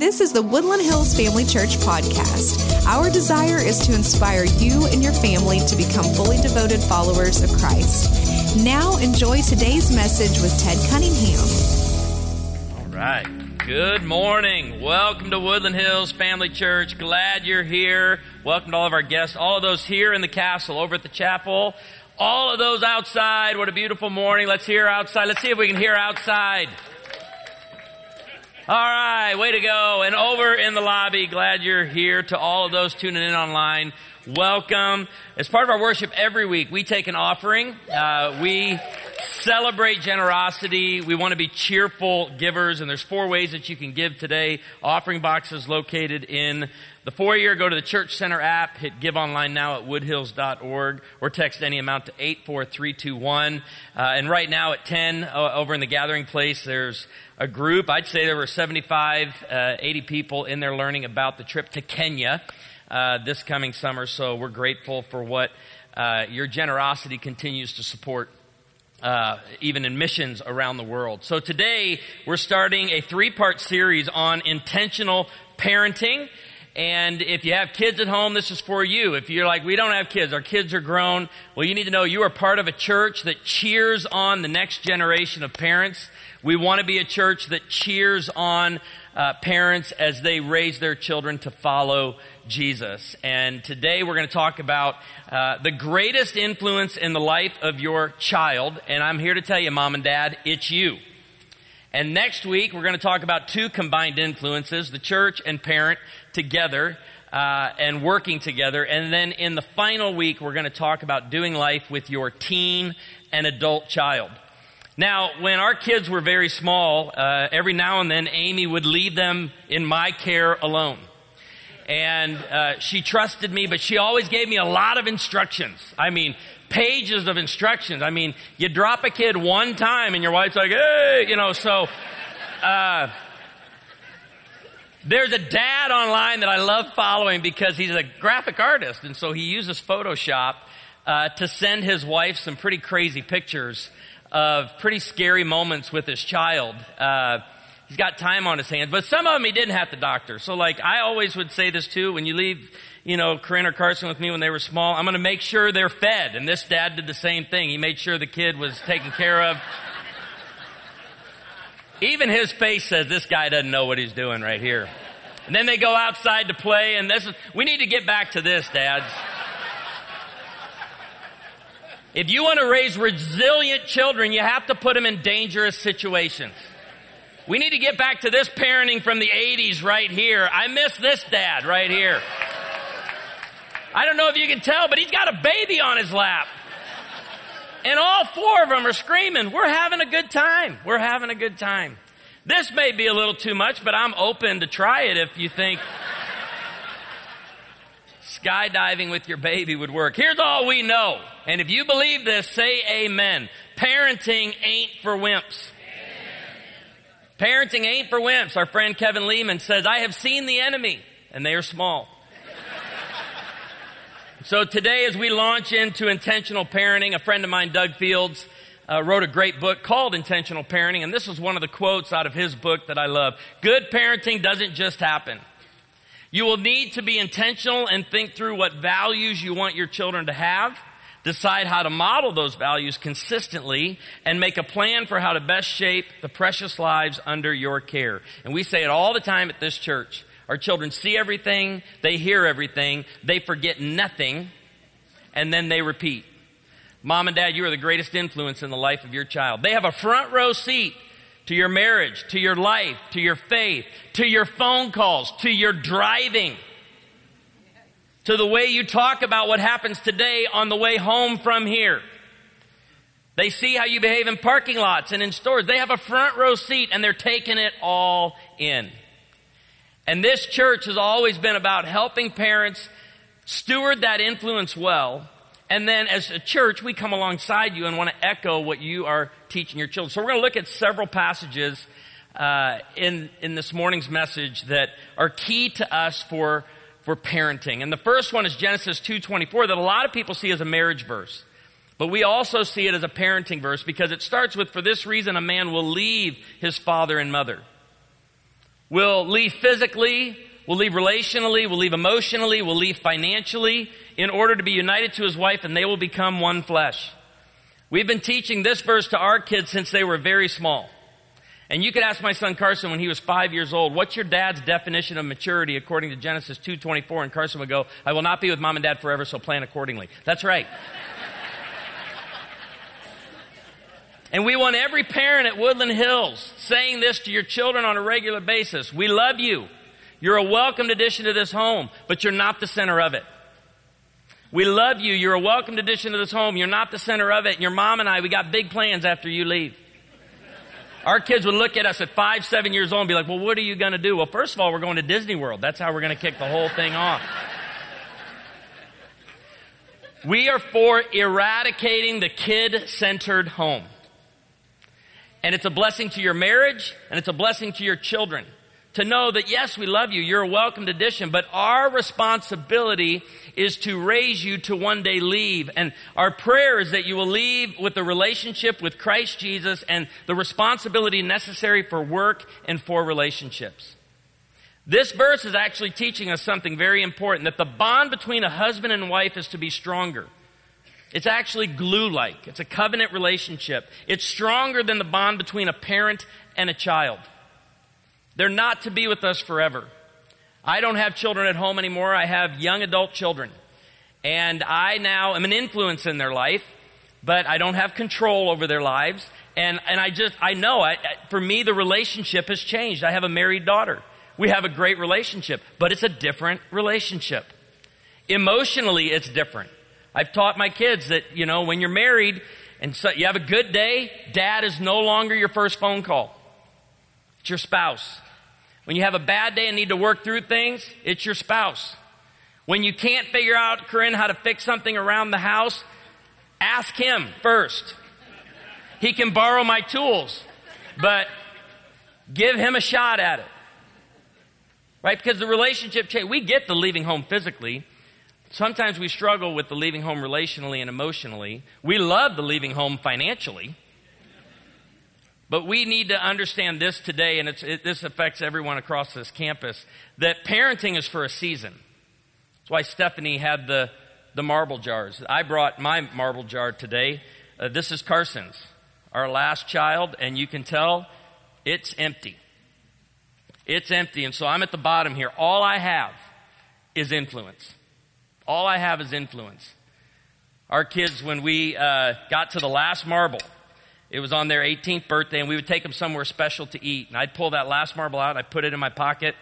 This is the Woodland Hills Family Church podcast. Our desire is to inspire you and your family to become fully devoted followers of Christ. Now, enjoy today's message with Ted Cunningham. All right. Good morning. Welcome to Woodland Hills Family Church. Glad you're here. Welcome to all of our guests, all of those here in the castle, over at the chapel, all of those outside. What a beautiful morning. Let's hear outside. Let's see if we can hear outside. All right, way to go. And over in the lobby, glad you're here. To all of those tuning in online, welcome. As part of our worship every week, we take an offering. Uh, we celebrate generosity. We want to be cheerful givers, and there's four ways that you can give today. Offering boxes located in the foyer. Go to the Church Center app, hit Give Online Now at woodhills.org, or text any amount to 84321. Uh, and right now at 10, uh, over in the gathering place, there's a group. I'd say there were 75, uh, 80 people in there learning about the trip to Kenya uh, this coming summer. So we're grateful for what uh, your generosity continues to support. Uh, even in missions around the world. So today we're starting a three part series on intentional parenting. And if you have kids at home, this is for you. If you're like, we don't have kids, our kids are grown, well, you need to know you are part of a church that cheers on the next generation of parents. We want to be a church that cheers on uh, parents as they raise their children to follow Jesus. And today we're going to talk about uh, the greatest influence in the life of your child. And I'm here to tell you, mom and dad, it's you. And next week we're going to talk about two combined influences, the church and parent together. Uh, and working together. And then in the final week, we're going to talk about doing life with your teen and adult child. Now, when our kids were very small, uh, every now and then Amy would leave them in my care alone. And uh, she trusted me, but she always gave me a lot of instructions. I mean, pages of instructions. I mean, you drop a kid one time and your wife's like, hey, you know, so. Uh, there's a dad online that I love following because he's a graphic artist, and so he uses Photoshop uh, to send his wife some pretty crazy pictures of pretty scary moments with his child. Uh, he's got time on his hands, but some of them he didn't have to doctor. So, like, I always would say this too when you leave, you know, Corinne or Carson with me when they were small, I'm going to make sure they're fed. And this dad did the same thing. He made sure the kid was taken care of. Even his face says this guy doesn't know what he's doing right here. And then they go outside to play, and this is, we need to get back to this, dads. If you want to raise resilient children, you have to put them in dangerous situations. We need to get back to this parenting from the 80s right here. I miss this dad right here. I don't know if you can tell, but he's got a baby on his lap. And all four of them are screaming, We're having a good time. We're having a good time. This may be a little too much, but I'm open to try it if you think skydiving with your baby would work. Here's all we know. And if you believe this, say amen. Parenting ain't for wimps. Parenting ain't for wimps. Our friend Kevin Leman says, I have seen the enemy, and they are small. so today, as we launch into intentional parenting, a friend of mine, Doug Fields, uh, wrote a great book called Intentional Parenting, and this is one of the quotes out of his book that I love. Good parenting doesn't just happen. You will need to be intentional and think through what values you want your children to have, decide how to model those values consistently, and make a plan for how to best shape the precious lives under your care. And we say it all the time at this church. Our children see everything, they hear everything, they forget nothing, and then they repeat. Mom and dad, you are the greatest influence in the life of your child. They have a front row seat to your marriage, to your life, to your faith, to your phone calls, to your driving, to the way you talk about what happens today on the way home from here. They see how you behave in parking lots and in stores. They have a front row seat and they're taking it all in. And this church has always been about helping parents steward that influence well and then as a church, we come alongside you and want to echo what you are teaching your children. So we're going to look at several passages uh, in, in this morning's message that are key to us for, for parenting. And the first one is Genesis 2.24 that a lot of people see as a marriage verse. But we also see it as a parenting verse because it starts with, for this reason, a man will leave his father and mother. We'll leave physically, we'll leave relationally, we'll leave emotionally, we'll leave financially in order to be united to his wife and they will become one flesh. We've been teaching this verse to our kids since they were very small. And you could ask my son Carson when he was five years old, what's your dad's definition of maturity according to Genesis 2.24? And Carson would go, I will not be with mom and dad forever, so plan accordingly. That's right. and we want every parent at Woodland Hills saying this to your children on a regular basis. We love you. You're a welcomed addition to this home, but you're not the center of it. We love you. You're a welcomed addition to this home. You're not the center of it. Your mom and I, we got big plans after you leave. Our kids would look at us at five, seven years old and be like, well, what are you going to do? Well, first of all, we're going to Disney World. That's how we're going to kick the whole thing off. We are for eradicating the kid centered home. And it's a blessing to your marriage and it's a blessing to your children to know that yes, we love you. You're a welcomed addition, but our responsibility is to raise you to one day leave. And our prayer is that you will leave with the relationship with Christ Jesus and the responsibility necessary for work and for relationships. This verse is actually teaching us something very important that the bond between a husband and wife is to be stronger. It's actually glue like. It's a covenant relationship. It's stronger than the bond between a parent and a child. They're not to be with us forever. I don't have children at home anymore. I have young adult children. And I now am an influence in their life, but I don't have control over their lives. And, and I just, I know, I, for me, the relationship has changed. I have a married daughter. We have a great relationship, but it's a different relationship. Emotionally, it's different. I've taught my kids that, you know, when you're married and so you have a good day, dad is no longer your first phone call. It's your spouse. When you have a bad day and need to work through things, it's your spouse. When you can't figure out, Corinne, how to fix something around the house, ask him first. He can borrow my tools, but give him a shot at it. Right? Because the relationship change, we get the leaving home physically. Sometimes we struggle with the leaving home relationally and emotionally. We love the leaving home financially. But we need to understand this today, and it, this affects everyone across this campus, that parenting is for a season. That's why Stephanie had the, the marble jars. I brought my marble jar today. Uh, this is Carson's, our last child, and you can tell it's empty. It's empty, and so I'm at the bottom here. All I have is influence. All I have is influence. Our kids, when we uh, got to the last marble, it was on their 18th birthday, and we would take them somewhere special to eat. And I'd pull that last marble out, and I'd put it in my pocket,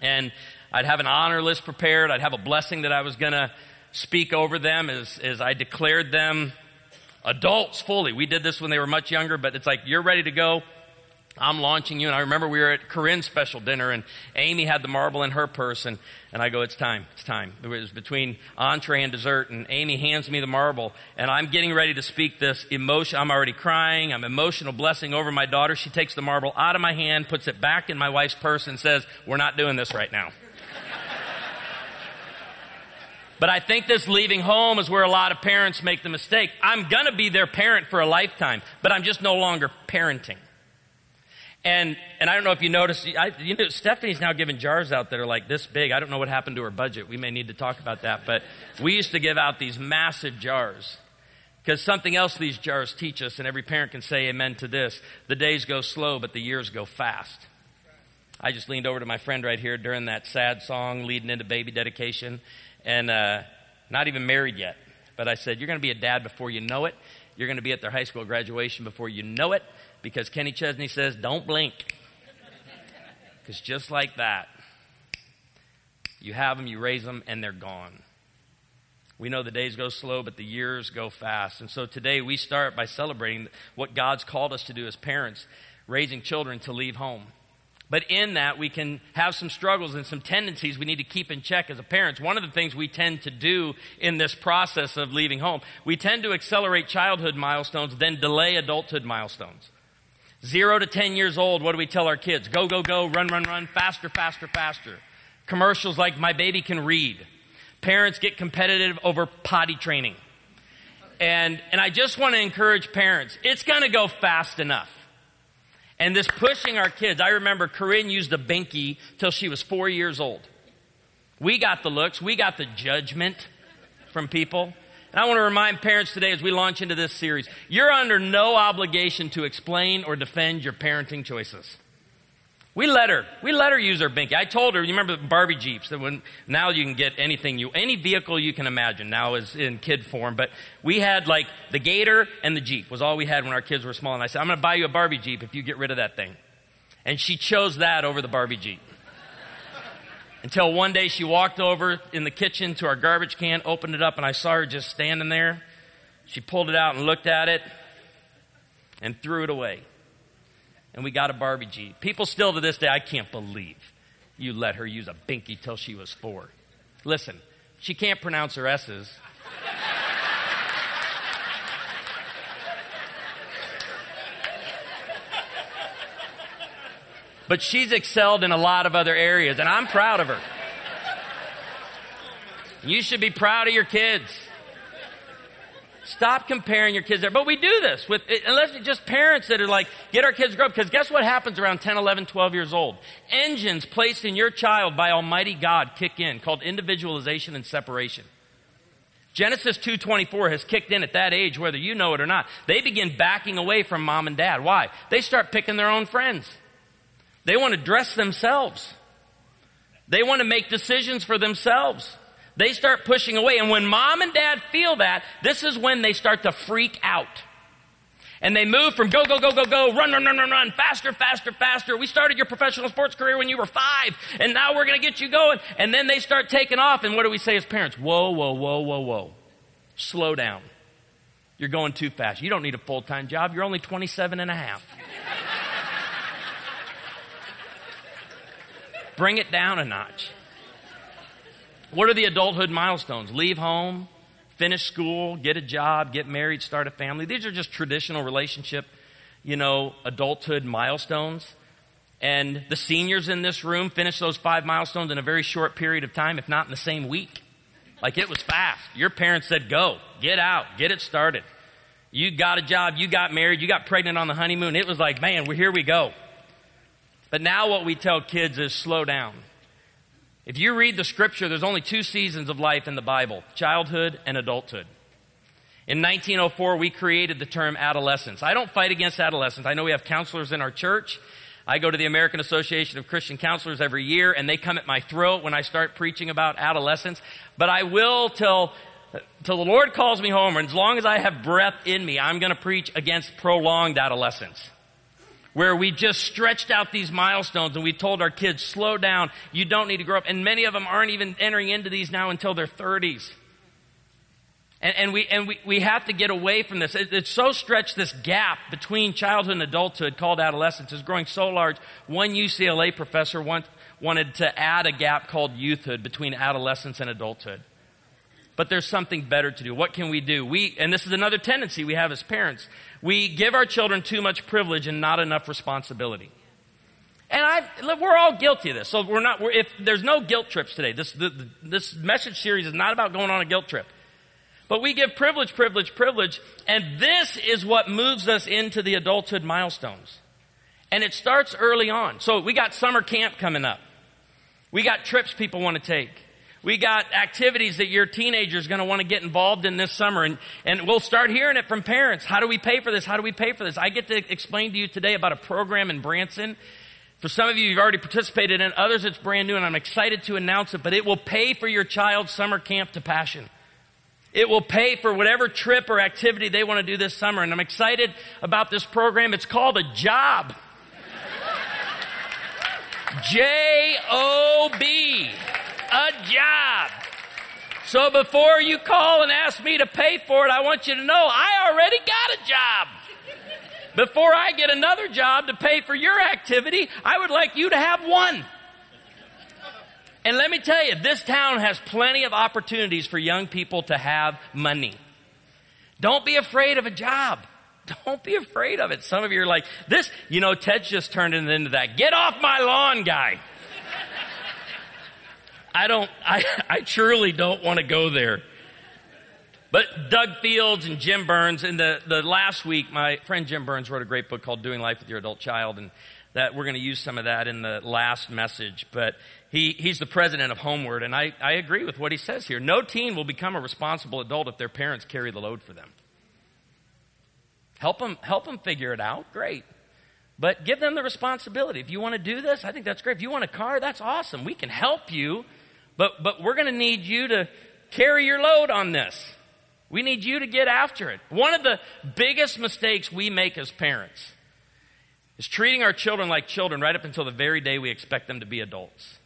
and I'd have an honor list prepared. I'd have a blessing that I was going to speak over them as, as I declared them adults fully. We did this when they were much younger, but it's like, you're ready to go. I'm launching you. And I remember we were at Corinne's special dinner and Amy had the marble in her purse and, and I go, it's time, it's time. It was between entree and dessert and Amy hands me the marble and I'm getting ready to speak this emotion. I'm already crying. I'm emotional blessing over my daughter. She takes the marble out of my hand, puts it back in my wife's purse and says, we're not doing this right now. But I think this leaving home is where a lot of parents make the mistake. I'm going to be their parent for a lifetime, but I'm just no longer parenting. And, and I don't know if you noticed, I, you know, Stephanie's now giving jars out that are like this big. I don't know what happened to her budget. We may need to talk about that. But we used to give out these massive jars. Because something else these jars teach us, and every parent can say amen to this the days go slow, but the years go fast. I just leaned over to my friend right here during that sad song leading into baby dedication, and uh, not even married yet. But I said, You're going to be a dad before you know it. You're going to be at their high school graduation before you know it because Kenny Chesney says, don't blink. Because just like that, you have them, you raise them, and they're gone. We know the days go slow, but the years go fast. And so today we start by celebrating what God's called us to do as parents, raising children to leave home. But in that, we can have some struggles and some tendencies we need to keep in check as a parents. One of the things we tend to do in this process of leaving home, we tend to accelerate childhood milestones, then delay adulthood milestones. Zero to 10 years old, what do we tell our kids? Go, go, go, run, run, run, faster, faster, faster. Commercials like My Baby Can Read. Parents get competitive over potty training. And, and I just want to encourage parents, it's going to go fast enough. And this pushing our kids, I remember Corinne used a binky till she was four years old. We got the looks, we got the judgment from people. And I want to remind parents today as we launch into this series, you're under no obligation to explain or defend your parenting choices. We let her. We let her use her binky. I told her. You remember the Barbie Jeeps that when now you can get anything you any vehicle you can imagine now is in kid form. But we had like the Gator and the Jeep was all we had when our kids were small. And I said, I'm going to buy you a Barbie Jeep if you get rid of that thing. And she chose that over the Barbie Jeep. Until one day she walked over in the kitchen to our garbage can, opened it up, and I saw her just standing there. She pulled it out and looked at it and threw it away and we got a Barbie Jeep. People still to this day, I can't believe you let her use a binky till she was four. Listen, she can't pronounce her S's. But she's excelled in a lot of other areas, and I'm proud of her. You should be proud of your kids. Stop comparing your kids there. But we do this with, unless it's just parents that are like, get our kids to grow up. Because guess what happens around 10, 11, 12 years old? Engines placed in your child by Almighty God kick in called individualization and separation. Genesis 2:24 has kicked in at that age whether you know it or not. They begin backing away from mom and dad. Why? They start picking their own friends. They want to dress themselves. They want to make decisions for themselves. They start pushing away. And when mom and dad feel that, this is when they start to freak out. And they move from go, go, go, go, go, run, run, run, run, run, faster, faster, faster. We started your professional sports career when you were five, and now we're going to get you going. And then they start taking off. And what do we say as parents? Whoa, whoa, whoa, whoa, whoa. Slow down. You're going too fast. You don't need a full time job. You're only 27 and a half. Bring it down a notch. What are the adulthood milestones? Leave home, finish school, get a job, get married, start a family. These are just traditional relationship, you know, adulthood milestones. And the seniors in this room finished those five milestones in a very short period of time, if not in the same week. Like it was fast. Your parents said, go, get out, get it started. You got a job, you got married, you got pregnant on the honeymoon. It was like, man, we're here we go. But now what we tell kids is slow down. If you read the scripture, there's only two seasons of life in the Bible childhood and adulthood. In 1904, we created the term adolescence. I don't fight against adolescence. I know we have counselors in our church. I go to the American Association of Christian Counselors every year, and they come at my throat when I start preaching about adolescence. But I will till, till the Lord calls me home, and as long as I have breath in me, I'm going to preach against prolonged adolescence where we just stretched out these milestones and we told our kids, slow down, you don't need to grow up. And many of them aren't even entering into these now until their 30s. And, and, we, and we, we have to get away from this. It, it's so stretched, this gap between childhood and adulthood called adolescence is growing so large. One UCLA professor want, wanted to add a gap called youthhood between adolescence and adulthood. But there's something better to do. What can we do? We, and this is another tendency we have as parents. We give our children too much privilege and not enough responsibility. And I, look, we're all guilty of this. So we're not, we're, if there's no guilt trips today, this, the, the, this message series is not about going on a guilt trip. But we give privilege, privilege, privilege, and this is what moves us into the adulthood milestones. And it starts early on. So we got summer camp coming up. We got trips people want to take. We got activities that your teenager is going to want to get involved in this summer. And, and we'll start hearing it from parents. How do we pay for this? How do we pay for this? I get to explain to you today about a program in Branson. For some of you, you've already participated in Others, it's brand new and I'm excited to announce it, but it will pay for your child's summer camp to passion. It will pay for whatever trip or activity they want to do this summer. And I'm excited about this program. It's called a job. J O B a job. So before you call and ask me to pay for it, I want you to know I already got a job. Before I get another job to pay for your activity, I would like you to have one. And let me tell you, this town has plenty of opportunities for young people to have money. Don't be afraid of a job. Don't be afraid of it. Some of you are like, this, you know, Ted just turned it into that get off my lawn guy. I don't, I, I truly don't want to go there. But Doug Fields and Jim Burns, in the, the last week, my friend Jim Burns wrote a great book called Doing Life with Your Adult Child, and that we're going to use some of that in the last message. But he, he's the president of HomeWord, and I, I agree with what he says here. No teen will become a responsible adult if their parents carry the load for them. Help them, help them figure it out, great. But give them the responsibility. If you want to do this, I think that's great. If you want a car, that's awesome. We can help you, but, but we're going to need you to carry your load on this. We need you to get after it. One of the biggest mistakes we make as parents is treating our children like children right up until the very day we expect them to be adults.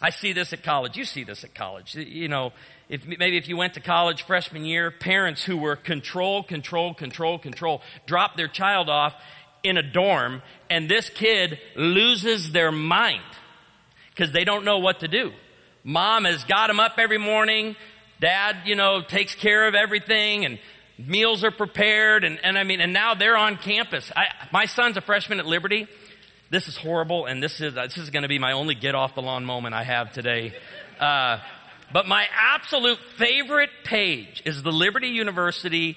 I see this at college. You see this at college. You know, if maybe if you went to college freshman year, parents who were control, control, control, control, drop their child off in a dorm, and this kid loses their mind because they don't know what to do. Mom has got them up every morning, Dad, you know, takes care of everything and meals are prepared. And, and I mean, and now they're on campus. I, my son's a freshman at Liberty. This is horrible. And this is, this is going to be my only get off the lawn moment I have today. Uh, but my absolute favorite page is the Liberty University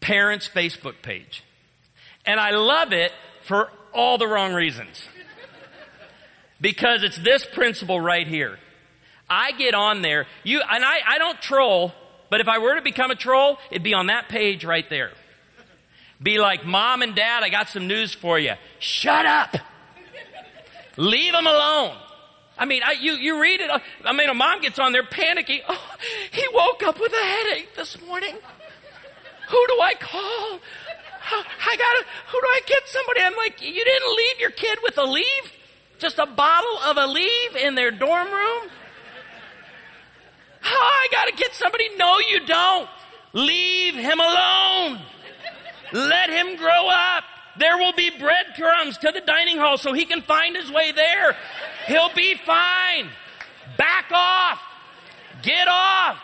parents Facebook page. And I love it for all the wrong reasons. Because it's this principle right here. I get on there, you, and I, I don't troll, but if I were to become a troll, it'd be on that page right there. Be like, Mom and Dad, I got some news for you. Shut up. Leave them alone. I mean, I, you, you read it. I mean, a mom gets on there panicking. Oh, he woke up with a headache this morning. Who do I call? I gotta, who do I get somebody? I'm like, you didn't leave your kid with Aleve? Just a bottle of Aleve in their dorm room? Oh, I got to get somebody. No, you don't. Leave him alone. Let him grow up. There will be breadcrumbs to the dining hall so he can find his way there. He'll be fine. Back off. Get off.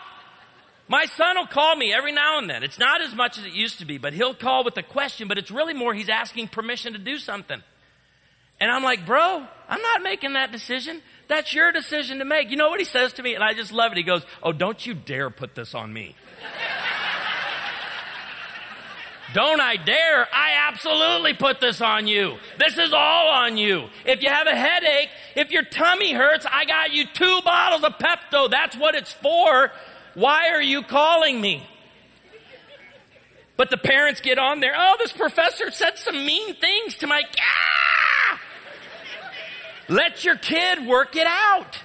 My son will call me every now and then. It's not as much as it used to be, but he'll call with a question, but it's really more he's asking permission to do something. And I'm like, bro, I'm not making that decision. That's your decision to make. You know what he says to me? And I just love it. He goes, Oh, don't you dare put this on me. Don't I dare? I absolutely put this on you. This is all on you. If you have a headache, if your tummy hurts, I got you two bottles of Pepto. That's what it's for. Why are you calling me? But the parents get on there. Oh, this professor said some mean things to my. Ah! Let your kid work it out.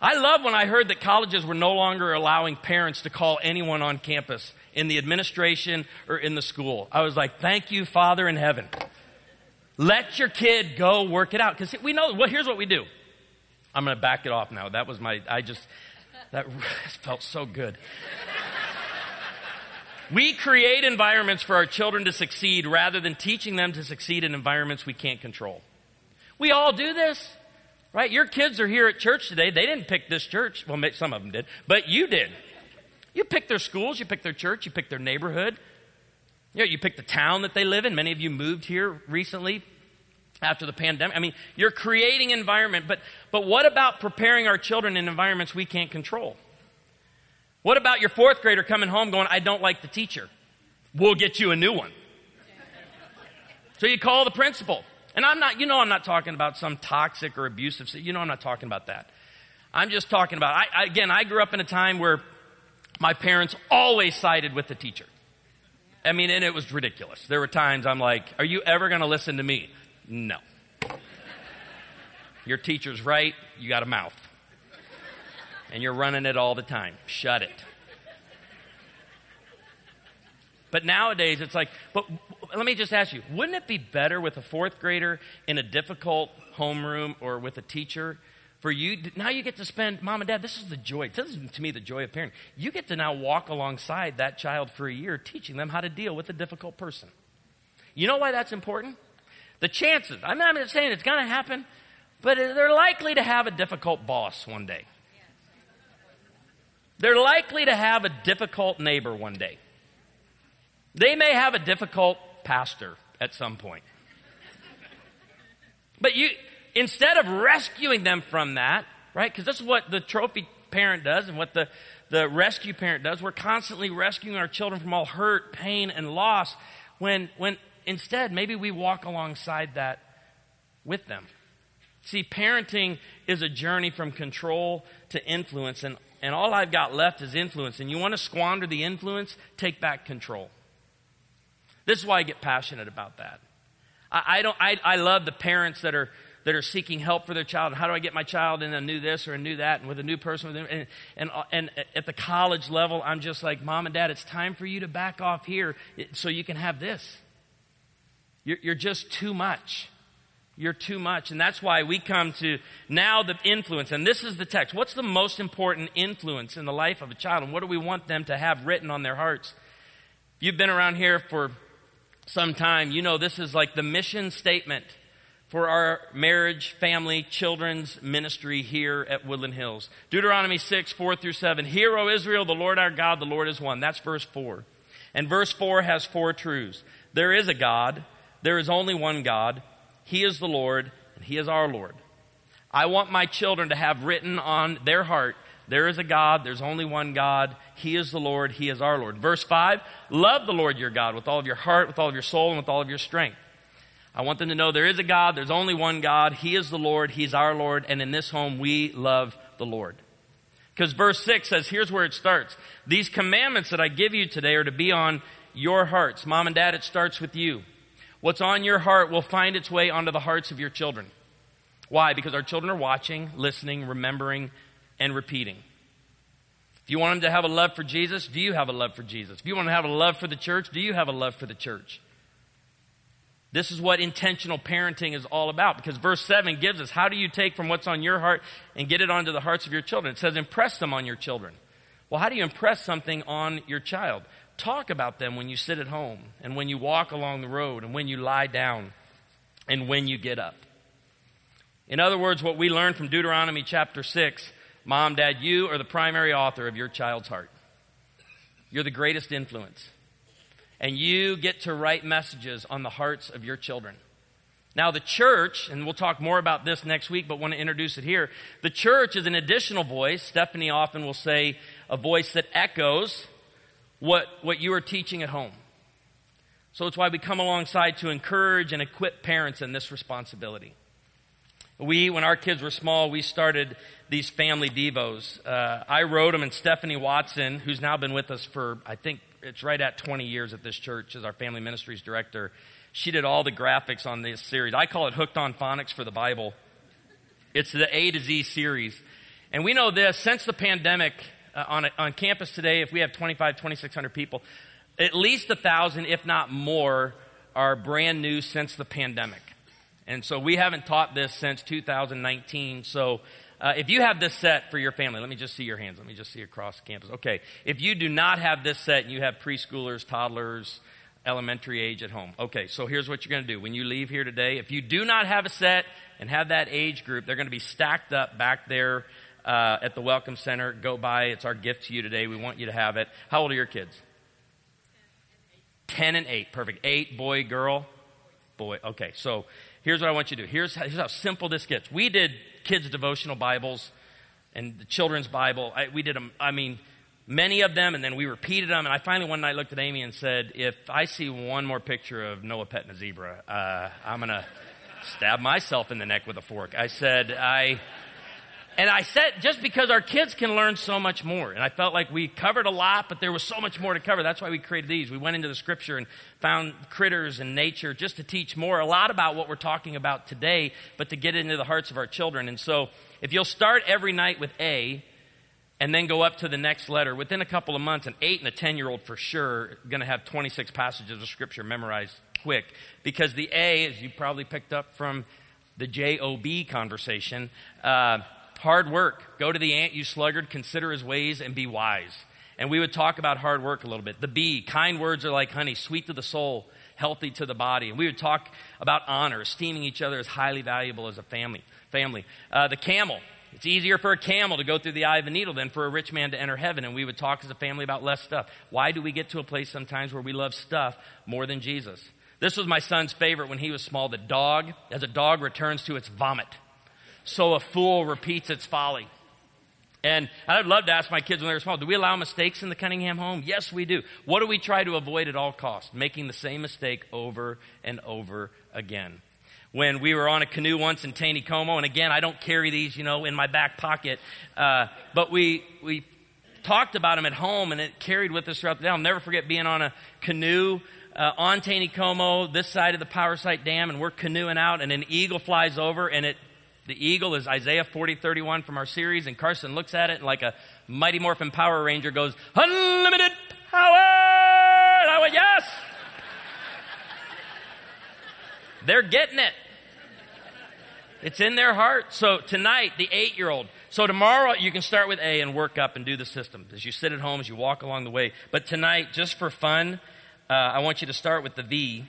I love when I heard that colleges were no longer allowing parents to call anyone on campus in the administration or in the school. I was like, thank you, Father in heaven. Let your kid go work it out. Because we know, well, here's what we do. I'm going to back it off now. That was my, I just, that felt so good. we create environments for our children to succeed rather than teaching them to succeed in environments we can't control. We all do this, right? Your kids are here at church today. They didn't pick this church. Well, some of them did, but you did. You pick their schools, you pick their church, you pick their neighborhood. You, know, you pick the town that they live in. Many of you moved here recently after the pandemic. I mean, you're creating environment, but, but what about preparing our children in environments we can't control? What about your fourth grader coming home going, I don't like the teacher? We'll get you a new one. So you call the principal. And I'm not, you know, I'm not talking about some toxic or abusive, you know, I'm not talking about that. I'm just talking about, I, I, again, I grew up in a time where my parents always sided with the teacher. I mean, and it was ridiculous. There were times I'm like, are you ever going to listen to me? No. Your teacher's right, you got a mouth. And you're running it all the time. Shut it. But nowadays, it's like, but let me just ask you wouldn't it be better with a fourth grader in a difficult homeroom or with a teacher? For you, now you get to spend, mom and dad, this is the joy. This is to me the joy of parenting. You get to now walk alongside that child for a year, teaching them how to deal with a difficult person. You know why that's important? The chances, I'm not saying it's going to happen, but they're likely to have a difficult boss one day. They're likely to have a difficult neighbor one day. They may have a difficult pastor at some point. But you, instead of rescuing them from that, right? Because this is what the trophy parent does and what the, the rescue parent does. We're constantly rescuing our children from all hurt, pain, and loss when, when instead maybe we walk alongside that with them. See, parenting is a journey from control to influence, and, and all I've got left is influence. And you want to squander the influence? Take back control. This is why I get passionate about that. I, I don't, I, I love the parents that are, that are seeking help for their child. How do I get my child in a new this or a new that and with a new person? With and, and, and at the college level, I'm just like, mom and dad, it's time for you to back off here so you can have this. You're, you're just too much. You're too much. And that's why we come to now the influence. And this is the text. What's the most important influence in the life of a child? And what do we want them to have written on their hearts? If you've been around here for some time, you know this is like the mission statement for our marriage, family, children's ministry here at Woodland Hills. Deuteronomy 6, 4 through 7. Hear, O Israel, the Lord our God, the Lord is one. That's verse 4. And verse 4 has four truths. There is a God. There is only one God. He is the Lord, and He is our Lord. I want my children to have written on their heart there is a God, there's only one God. He is the Lord, He is our Lord. Verse 5 Love the Lord your God with all of your heart, with all of your soul, and with all of your strength. I want them to know there is a God, there's only one God. He is the Lord, He's our Lord, and in this home we love the Lord. Because verse 6 says, here's where it starts. These commandments that I give you today are to be on your hearts. Mom and dad, it starts with you. What's on your heart will find its way onto the hearts of your children. Why? Because our children are watching, listening, remembering, and repeating. If you want them to have a love for Jesus, do you have a love for Jesus? If you want to have a love for the church, do you have a love for the church? This is what intentional parenting is all about because verse 7 gives us how do you take from what's on your heart and get it onto the hearts of your children? It says, impress them on your children. Well, how do you impress something on your child? Talk about them when you sit at home and when you walk along the road and when you lie down and when you get up. In other words, what we learn from Deuteronomy chapter 6 mom, dad, you are the primary author of your child's heart. You're the greatest influence. And you get to write messages on the hearts of your children. Now, the church, and we'll talk more about this next week, but want to introduce it here. The church is an additional voice. Stephanie often will say a voice that echoes what, what you are teaching at home. So it's why we come alongside to encourage and equip parents in this responsibility. We, when our kids were small, we started these family devos. Uh, I wrote them, and Stephanie Watson, who's now been with us for, I think it's right at 20 years at this church as our family ministries director, she did all the graphics on this series. I call it Hooked on Phonics for the Bible. It's the A to Z series. And we know this since the pandemic, uh, on, a, on campus today, if we have 25, 2,600 people, at least a thousand, if not more, are brand new since the pandemic. And so we haven't taught this since 2019. So uh, if you have this set for your family, let me just see your hands. Let me just see across campus. Okay. If you do not have this set and you have preschoolers, toddlers, elementary age at home. Okay, so here's what you're going to do. When you leave here today, if you do not have a set and have that age group, they're going to be stacked up back there uh, at the Welcome Center. Go by. It's our gift to you today. We want you to have it. How old are your kids? 10 and 8. Perfect. 8, boy, girl? Boy. Okay, so here's what I want you to do. Here's, here's how simple this gets. We did kids' devotional Bibles and the children's Bible. I, we did them, I mean, many of them, and then we repeated them. And I finally one night looked at Amy and said, If I see one more picture of Noah petting a zebra, uh, I'm going to stab myself in the neck with a fork. I said, I. And I said, just because our kids can learn so much more. And I felt like we covered a lot, but there was so much more to cover. That's why we created these. We went into the scripture and found critters and nature just to teach more, a lot about what we're talking about today, but to get into the hearts of our children. And so if you'll start every night with A, and then go up to the next letter, within a couple of months, an 8 and a 10 year old for sure going to have 26 passages of scripture memorized quick. Because the A, as you probably picked up from the J O B conversation, uh, hard work. Go to the ant, you sluggard, consider his ways and be wise. And we would talk about hard work a little bit. The B, kind words are like honey, sweet to the soul, healthy to the body. And we would talk about honor, esteeming each other as highly valuable as a family. Family. Uh, the camel, it's easier for a camel to go through the eye of a needle than for a rich man to enter heaven. And we would talk as a family about less stuff. Why do we get to a place sometimes where we love stuff more than Jesus? This was my son's favorite when he was small. The dog, as a dog returns to its vomit so a fool repeats its folly. And I'd love to ask my kids when they were small, do we allow mistakes in the Cunningham home? Yes, we do. What do we try to avoid at all costs? Making the same mistake over and over again. When we were on a canoe once in Taneycomo, and again, I don't carry these, you know, in my back pocket, uh, but we, we talked about them at home and it carried with us throughout the day. I'll never forget being on a canoe uh, on Taneycomo, this side of the Powersite Dam, and we're canoeing out, and an eagle flies over, and it the eagle is Isaiah 40, 31 from our series, and Carson looks at it and like a Mighty Morphin Power Ranger goes, Unlimited power! And I went, Yes! They're getting it. It's in their heart. So tonight, the eight year old. So tomorrow, you can start with A and work up and do the system as you sit at home, as you walk along the way. But tonight, just for fun, uh, I want you to start with the V.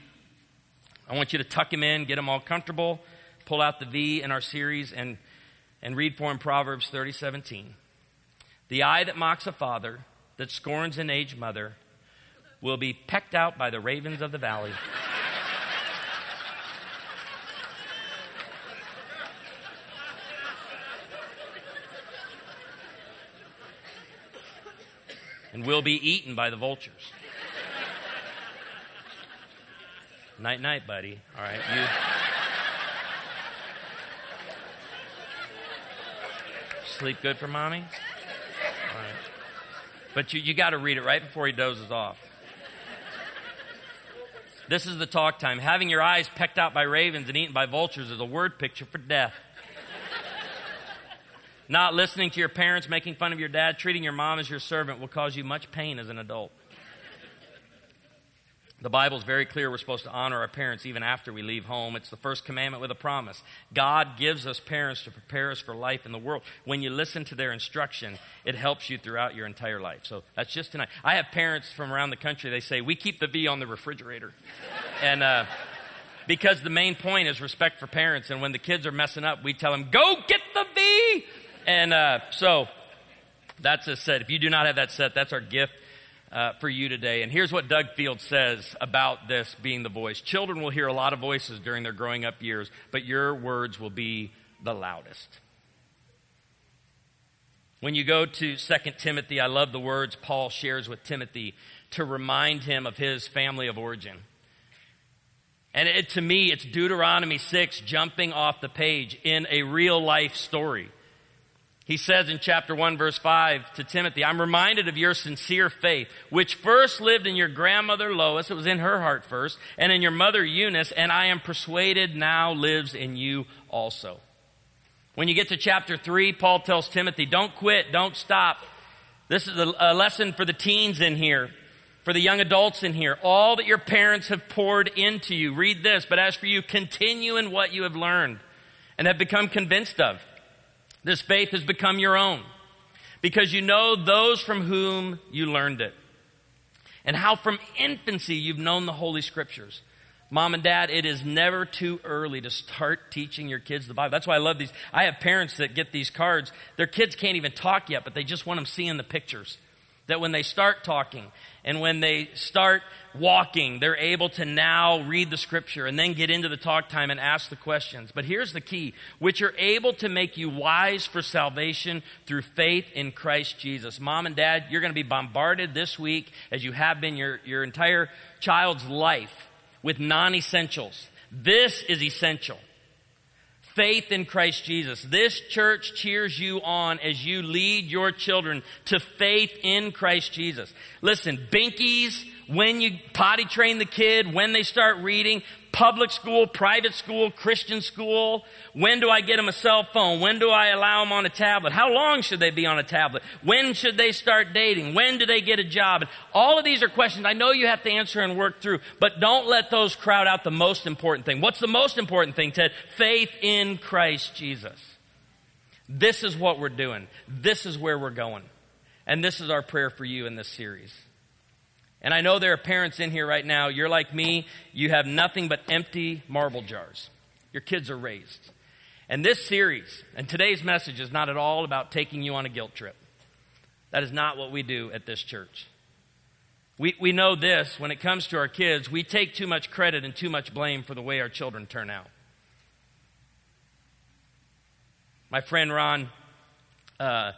I want you to tuck him in, get him all comfortable pull out the V in our series and, and read for him Proverbs 30, 17. The eye that mocks a father, that scorns an aged mother, will be pecked out by the ravens of the valley. and will be eaten by the vultures. night, night, buddy. All right, you. Sleep good for mommy? But you, you got to read it right before he dozes off. This is the talk time. Having your eyes pecked out by ravens and eaten by vultures is a word picture for death. Not listening to your parents, making fun of your dad, treating your mom as your servant will cause you much pain as an adult. The Bible is very clear we're supposed to honor our parents even after we leave home. It's the first commandment with a promise. God gives us parents to prepare us for life in the world. When you listen to their instruction, it helps you throughout your entire life. So that's just tonight. I have parents from around the country, they say, We keep the V on the refrigerator. and, uh, because the main point is respect for parents. And when the kids are messing up, we tell them, Go get the V! And uh, so that's a set. If you do not have that set, that's our gift uh, for you today. And here's what Doug Field says about this being the voice Children will hear a lot of voices during their growing up years, but your words will be the loudest. When you go to 2 Timothy, I love the words Paul shares with Timothy to remind him of his family of origin. And it, to me, it's Deuteronomy 6 jumping off the page in a real life story. He says in chapter 1, verse 5 to Timothy, I'm reminded of your sincere faith, which first lived in your grandmother Lois, it was in her heart first, and in your mother Eunice, and I am persuaded now lives in you also. When you get to chapter 3, Paul tells Timothy, don't quit, don't stop. This is a, lesson for the teens in here, for the young adults in here. All that your parents have poured into you. Read this, but as for you, continue in what you have learned and have become convinced of this faith has become your own because you know those from whom you learned it. And how from infancy you've known the Holy Scriptures. Mom and dad, it is never too early to start teaching your kids the Bible. That's why I love these. I have parents that get these cards. Their kids can't even talk yet, but they just want them seeing the pictures. That when they start talking and when they start walking, they're able to now read the scripture and then get into the talk time and ask the questions. But here's the key, which are able to make you wise for salvation through faith in Christ Jesus. Mom and dad, you're going to be bombarded this week, as you have been your, your entire child's life, with non essentials. This is essential faith in Christ Jesus. This church cheers you on as you lead your children to faith in Christ Jesus. Listen, binkies, when you potty train the kid, when they start reading, public school, private school, Christian school? When do I get them a cell phone? When do I allow them on a tablet? How long should they be on a tablet? When should they start dating? When do they get a job? And all of these are questions I know you have to answer and work through, but don't let those crowd out the most important thing. What's the most important thing, Ted? Faith in Christ Jesus. This is what we're doing. This is where we're going. And this is our prayer for you in this series. And I know there are parents in here right now, you're like me, you have nothing but empty marble jars. Your kids are raised. And this series and today's message is not at all about taking you on a guilt trip. That is not what we do at this church. We, we know this when it comes to our kids, we take too much credit and too much blame for the way our children turn out. My friend Ron, uh,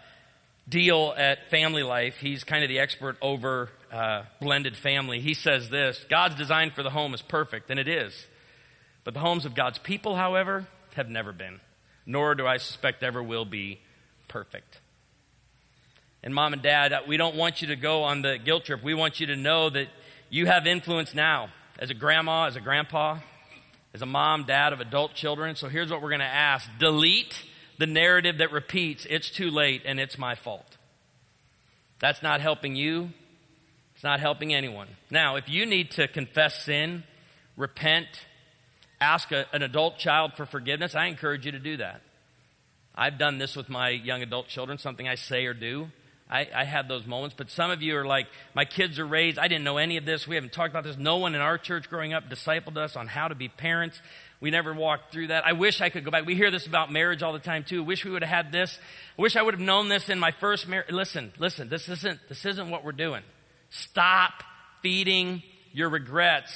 Deal at Family Life, he's kind of the expert over uh, blended family. He says this God's design for the home is perfect, and it is. But the homes of God's people, however, have never been, nor do I suspect ever will be perfect. And mom and dad, we don't want you to go on the guilt trip. We want you to know that you have influence now as a grandma, as a grandpa, as a mom, dad of adult children. So here's what we're going to ask delete the narrative that repeats, it's too late and it's my fault. That's not helping you. It's not helping anyone. Now, if you need to confess sin, repent, ask a, an adult child for forgiveness, I encourage you to do that. I've done this with my young adult children, something I say or do. I, I had those moments, but some of you are like, my kids are raised. I didn't know any of this. We haven't talked about this. No one in our church growing up discipled us on how to be parents. We never walked through that. I wish I could go back. We hear this about marriage all the time too. Wish we would have had this. I wish I would have known this in my first marriage. Listen, listen. This isn't this isn't what we're doing. Stop feeding your regrets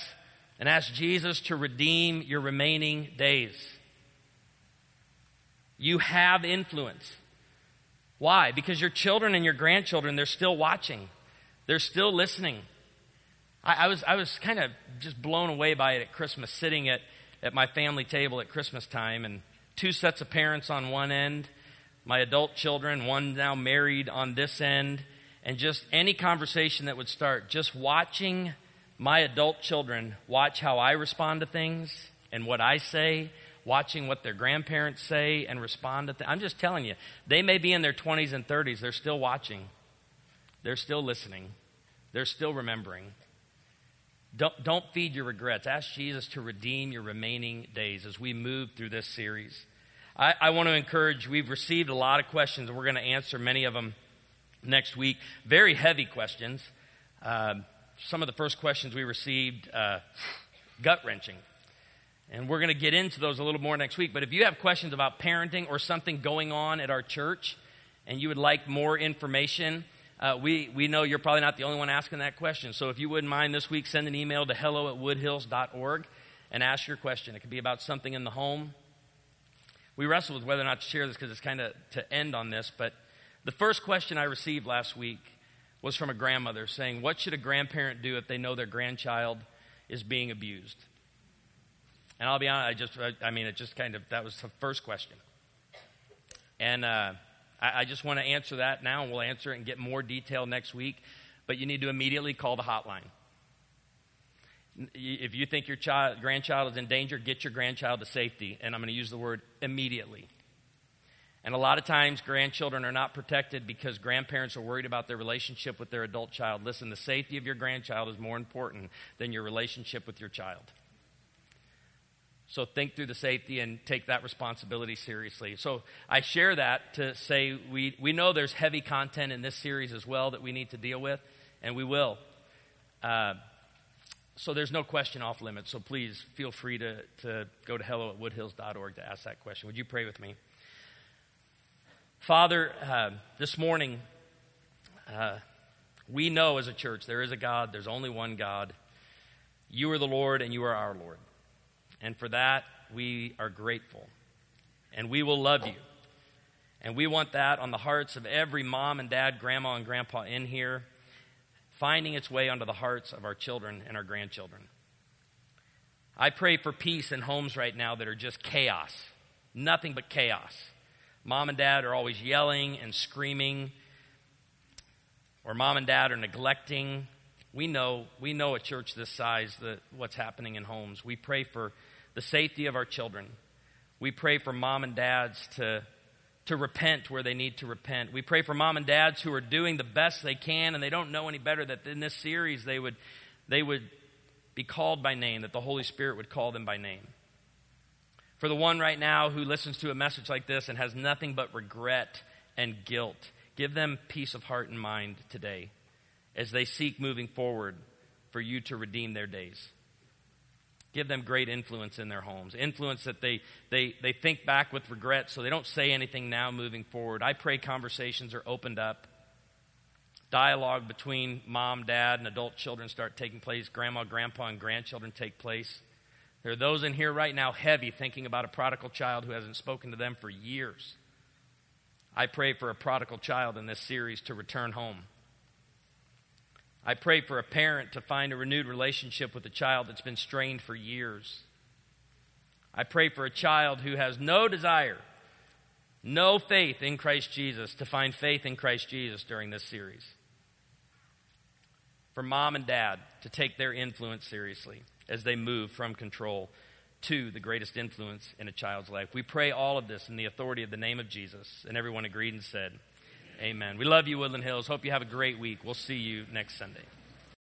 and ask Jesus to redeem your remaining days. You have influence. Why? Because your children and your grandchildren, they're still watching. They're still listening. I, I was, I was kind of just blown away by it at Christmas, sitting at, at my family table at Christmas time, and two sets of parents on one end, my adult children, one now married on this end, and just any conversation that would start, just watching my adult children watch how I respond to things and what I say watching what their grandparents say and respond to things. I'm just telling you, they may be in their 20s and 30s. They're still watching, they're still listening, they're still remembering. Don't, don't feed your regrets. Ask Jesus to redeem your remaining days as we move through this series. I, I want to encourage, we've received a lot of questions, and we're going to answer many of them next week. Very heavy questions. Uh, some of the first questions we received, uh, gut wrenching. And we're going to get into those a little more next week. But if you have questions about parenting or something going on at our church and you would like more information, uh, we, we know you're probably not the only one asking that question. So if you wouldn't mind this week, send an email to hello at woodhills.org and ask your question. It could be about something in the home. We wrestled with whether or not to share this because it's kind of to end on this. But the first question I received last week was from a grandmother saying, What should a grandparent do if they know their grandchild is being abused? And I'll be honest, I just, I mean, it just kind of, that was the first question. And uh, I, I just want to answer that now, and we'll answer it and get more detail next week. But you need to immediately call the hotline. If you think your child, grandchild is in danger, get your grandchild to safety. And I'm going to use the word immediately. And a lot of times, grandchildren are not protected because grandparents are worried about their relationship with their adult child. Listen, the safety of your grandchild is more important than your relationship with your child. So think through the safety and take that responsibility seriously. So I share that to say we, we know there's heavy content in this series as well that we need to deal with, and we will. Uh, so there's no question off limits. So please feel free to, to go to hello at woodhills.org to ask that question. Would you pray with me? Father, uh, this morning, uh, we know as a church there is a God, there's only one God. You are the Lord, and you are our Lord. And for that, we are grateful. And we will love you. And we want that on the hearts of every mom and dad, grandma and grandpa in here, finding its way onto the hearts of our children and our grandchildren. I pray for peace in homes right now that are just chaos, nothing but chaos. Mom and dad are always yelling and screaming, or mom and dad are neglecting. We know, we know a church this size that what's happening in homes. We pray for the safety of our children. We pray for mom and dads to, to repent where they need to repent. We pray for mom and dads who are doing the best they can and they don't know any better that in this series they would, they would be called by name, that the Holy Spirit would call them by name. For the one right now who listens to a message like this and has nothing but regret and guilt, give them peace of heart and mind today as they seek moving forward for you to redeem their days. Give them great influence in their homes. Influence that they, they, they think back with regret so they don't say anything now moving forward. I pray conversations are opened up. Dialogue between mom, dad, and adult children start taking place. Grandma, grandpa, and grandchildren take place. There are those in here right now heavy thinking about a prodigal child who hasn't spoken to them for years. I pray for a prodigal child in this series to return home. I pray for a parent to find a renewed relationship with a child that's been strained for years. I pray for a child who has no desire, no faith in Christ Jesus to find faith in Christ Jesus during this series. For mom and dad to take their influence seriously as they move from control to the greatest influence in a child's life. We pray all of this in the authority of the name of Jesus. And everyone agreed and said, Amen. We love you, Woodland Hills. Hope you have a great week. We'll see you next Sunday.